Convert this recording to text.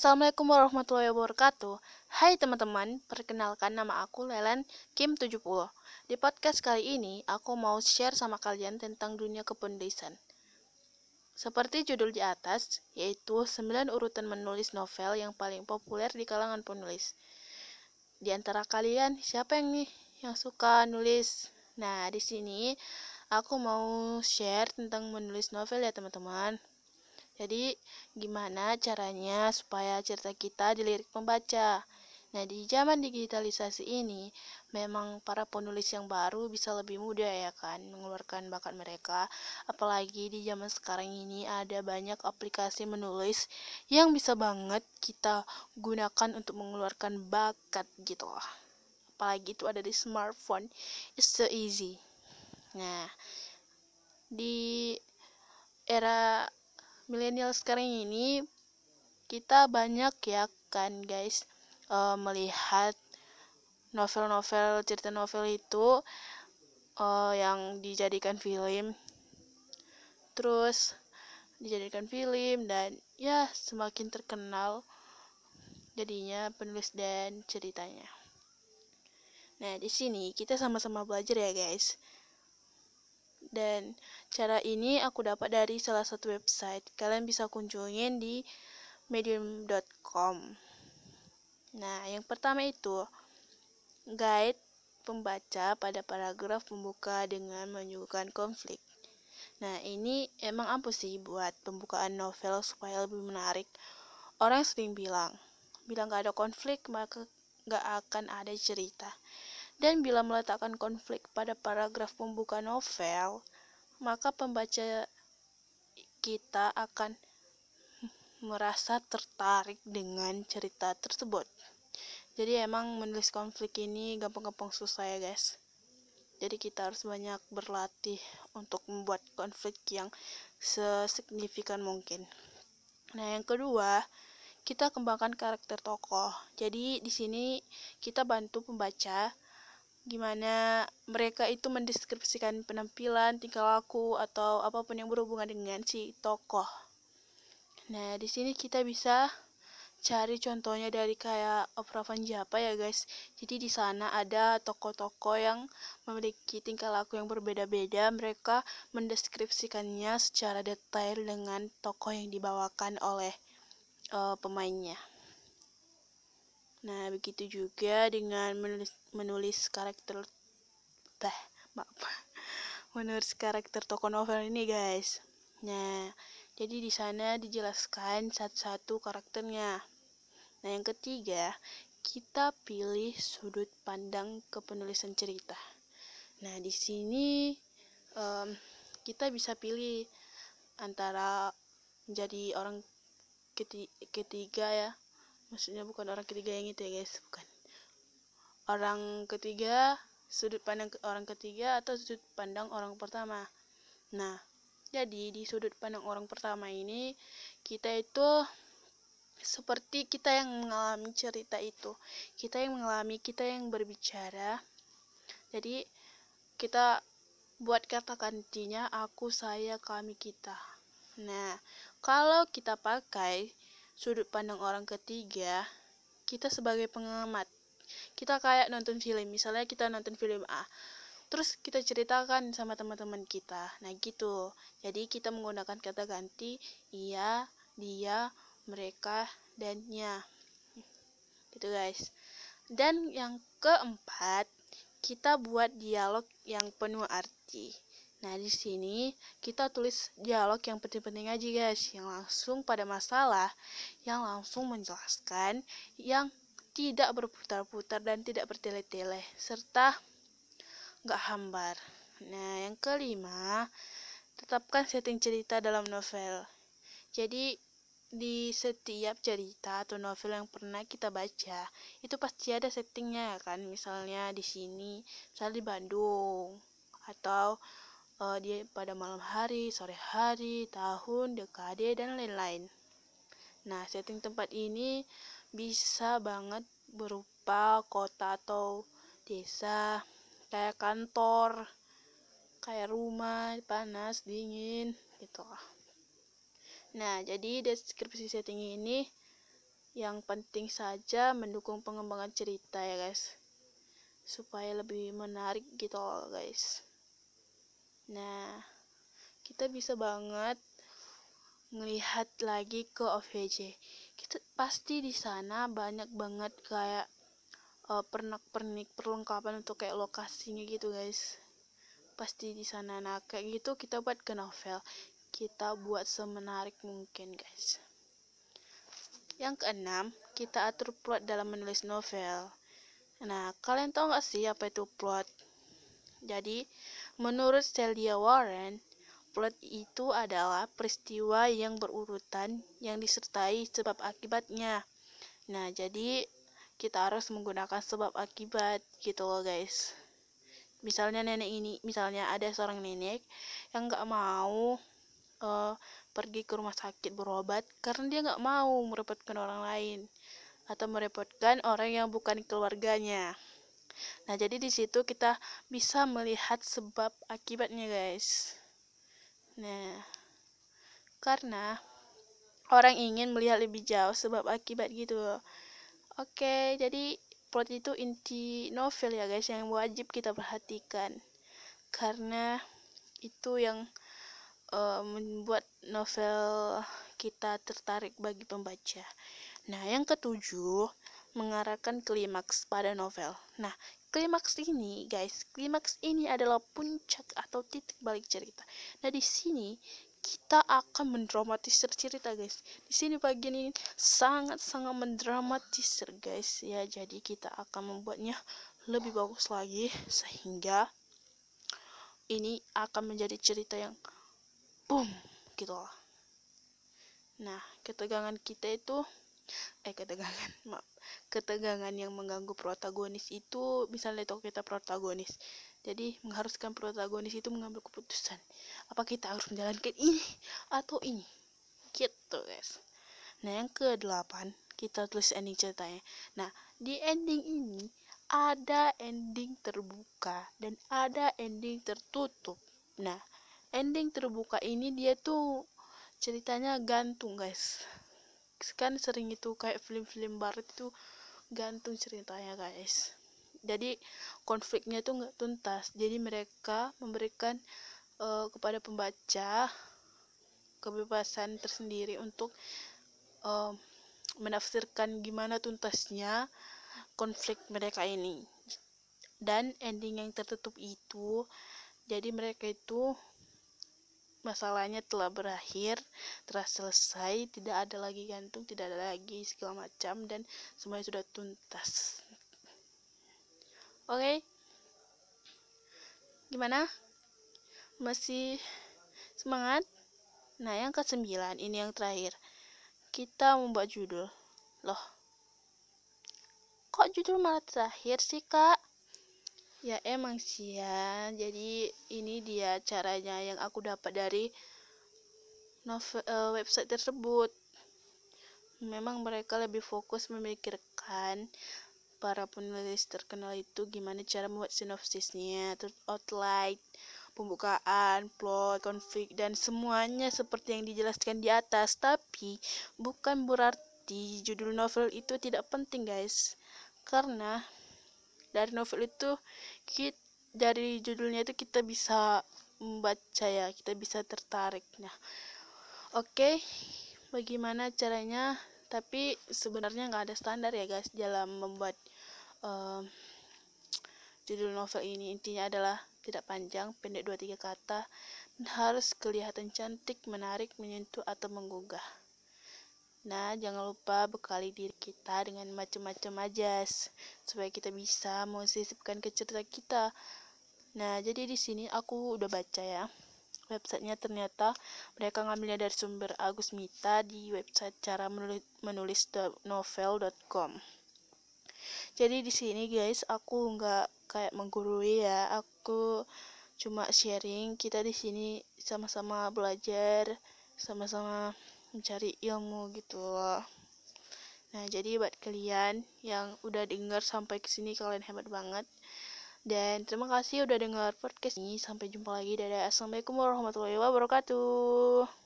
Assalamualaikum warahmatullahi wabarakatuh. Hai teman-teman, perkenalkan nama aku Lelen Kim 70 Di podcast kali ini, aku mau share sama kalian tentang dunia kepenulisan Seperti judul di atas, yaitu 9 urutan menulis novel yang paling populer di kalangan penulis. Di antara kalian, siapa yang nih yang suka nulis? Nah, di sini aku mau share tentang menulis novel ya teman-teman jadi, gimana caranya supaya cerita kita dilirik pembaca? Nah, di zaman digitalisasi ini, memang para penulis yang baru bisa lebih mudah ya kan mengeluarkan bakat mereka. Apalagi di zaman sekarang ini ada banyak aplikasi menulis yang bisa banget kita gunakan untuk mengeluarkan bakat gitu loh. Apalagi itu ada di smartphone. It's so easy. Nah, di era milenial sekarang ini kita banyak ya kan guys uh, melihat novel-novel cerita novel itu uh, yang dijadikan film. Terus dijadikan film dan ya semakin terkenal jadinya penulis dan ceritanya. Nah di sini kita sama-sama belajar ya guys dan cara ini aku dapat dari salah satu website. Kalian bisa kunjungin di medium.com. Nah, yang pertama itu guide pembaca pada paragraf pembuka dengan menyuguhkan konflik. Nah, ini emang apa sih buat pembukaan novel supaya lebih menarik? Orang sering bilang, bila nggak ada konflik maka nggak akan ada cerita. Dan bila meletakkan konflik pada paragraf pembuka novel, maka pembaca kita akan merasa tertarik dengan cerita tersebut. Jadi emang menulis konflik ini gampang-gampang susah ya guys. Jadi kita harus banyak berlatih untuk membuat konflik yang sesignifikan mungkin. Nah, yang kedua, kita kembangkan karakter tokoh. Jadi di sini kita bantu pembaca gimana mereka itu mendeskripsikan penampilan, tingkah laku atau apa pun yang berhubungan dengan si tokoh. Nah, di sini kita bisa cari contohnya dari kayak Opera Van Java ya guys. Jadi di sana ada tokoh-tokoh yang memiliki tingkah laku yang berbeda-beda. Mereka mendeskripsikannya secara detail dengan tokoh yang dibawakan oleh uh, pemainnya. Nah, begitu juga dengan menulis, menulis karakter bah, maaf. Menulis karakter tokoh novel ini, guys. Nah, jadi di sana dijelaskan satu-satu karakternya. Nah, yang ketiga, kita pilih sudut pandang kepenulisan cerita. Nah, di sini um, kita bisa pilih antara menjadi orang ketiga ya maksudnya bukan orang ketiga yang itu ya guys. Bukan. Orang ketiga sudut pandang orang ketiga atau sudut pandang orang pertama. Nah jadi di sudut pandang orang pertama ini kita itu seperti kita yang mengalami cerita itu. Kita yang mengalami kita yang berbicara. Jadi kita buat kata gantinya aku saya kami kita. Nah kalau kita pakai sudut pandang orang ketiga, kita sebagai pengamat, kita kayak nonton film, misalnya kita nonton film A, terus kita ceritakan sama teman-teman kita. Nah, gitu. Jadi kita menggunakan kata ganti iya, dia, mereka, dan nya. Gitu, guys. Dan yang keempat, kita buat dialog yang penuh arti. Nah, di sini kita tulis dialog yang penting-penting aja guys, yang langsung pada masalah, yang langsung menjelaskan, yang tidak berputar-putar dan tidak bertele-tele, serta nggak hambar. Nah, yang kelima, tetapkan setting cerita dalam novel. Jadi, di setiap cerita atau novel yang pernah kita baca, itu pasti ada settingnya kan. Misalnya di sini, misalnya di Bandung, atau uh, dia pada malam hari, sore hari, tahun, dekade, dan lain-lain. Nah, setting tempat ini bisa banget berupa kota atau desa, kayak kantor, kayak rumah, panas, dingin, gitu. Nah, jadi deskripsi setting ini yang penting saja mendukung pengembangan cerita ya guys supaya lebih menarik gitu guys nah kita bisa banget melihat lagi ke OVJ kita pasti di sana banyak banget kayak uh, pernak-pernik perlengkapan untuk kayak lokasinya gitu guys. Pasti di sana. Nah kayak gitu kita buat ke novel. Kita buat semenarik mungkin guys. Yang keenam, kita atur plot dalam menulis novel. Nah, kalian tahu nggak sih apa itu plot? Jadi, menurut Celia Warren, plot itu adalah peristiwa yang berurutan yang disertai sebab akibatnya. Nah, jadi kita harus menggunakan sebab akibat gitu loh guys. Misalnya nenek ini, misalnya ada seorang nenek yang nggak mau uh, pergi ke rumah sakit berobat karena dia nggak mau merepotkan orang lain atau merepotkan orang yang bukan keluarganya. Nah, jadi di situ kita bisa melihat sebab akibatnya, guys. Nah, karena orang ingin melihat lebih jauh sebab akibat gitu. Oke, jadi plot itu inti novel ya, guys, yang wajib kita perhatikan. Karena itu yang uh, membuat novel kita tertarik bagi pembaca. Nah, yang ketujuh, mengarahkan klimaks pada novel. Nah, klimaks ini, guys, klimaks ini adalah puncak atau titik balik cerita. Nah, di sini kita akan mendramatisir cerita, guys. Di sini bagian ini sangat-sangat mendramatisir, guys. Ya, jadi kita akan membuatnya lebih bagus lagi sehingga ini akan menjadi cerita yang boom gitu loh nah ketegangan kita itu eh ketegangan maaf ketegangan yang mengganggu protagonis itu misalnya itu kita protagonis. Jadi mengharuskan protagonis itu mengambil keputusan apa kita harus menjalankan ini atau ini? Gitu guys. Nah yang ke delapan kita tulis ending ceritanya. Nah di ending ini ada ending terbuka dan ada ending tertutup. Nah ending terbuka ini dia tuh ceritanya gantung guys kan sering itu kayak film-film barat itu gantung ceritanya guys. Jadi konfliknya tuh nggak tuntas. Jadi mereka memberikan uh, kepada pembaca kebebasan tersendiri untuk uh, menafsirkan gimana tuntasnya konflik mereka ini. Dan ending yang tertutup itu jadi mereka itu masalahnya telah berakhir, telah selesai, tidak ada lagi gantung, tidak ada lagi segala macam dan semuanya sudah tuntas. Oke. Okay? Gimana? Masih semangat? Nah, yang ke-9 ini yang terakhir. Kita membuat judul. Loh. Kok judul malah terakhir sih, Kak? Ya emang sih ya. Jadi ini dia caranya yang aku dapat dari novel, uh, website tersebut. Memang mereka lebih fokus memikirkan para penulis terkenal itu gimana cara membuat sinopsisnya, terus outline, pembukaan, plot, konflik dan semuanya seperti yang dijelaskan di atas. Tapi bukan berarti judul novel itu tidak penting, guys. Karena dari novel itu kita dari judulnya itu kita bisa membaca ya kita bisa tertarik nah oke okay, bagaimana caranya? Tapi sebenarnya nggak ada standar ya guys dalam membuat um, judul novel ini. Intinya adalah tidak panjang pendek 2-3 kata dan harus kelihatan cantik menarik menyentuh atau menggugah. Nah, jangan lupa bekali diri kita dengan macam-macam majas supaya kita bisa mensisipkan ke cerita kita. Nah, jadi di sini aku udah baca ya. Websitenya ternyata mereka ngambilnya dari sumber Agus Mita di website cara menulis, menulis novel.com. Jadi di sini guys, aku nggak kayak menggurui ya. Aku cuma sharing. Kita di sini sama-sama belajar, sama-sama mencari ilmu gitu loh nah jadi buat kalian yang udah denger sampai ke sini kalian hebat banget dan terima kasih udah denger podcast ini. Sampai jumpa lagi. Dadah. Assalamualaikum warahmatullahi wabarakatuh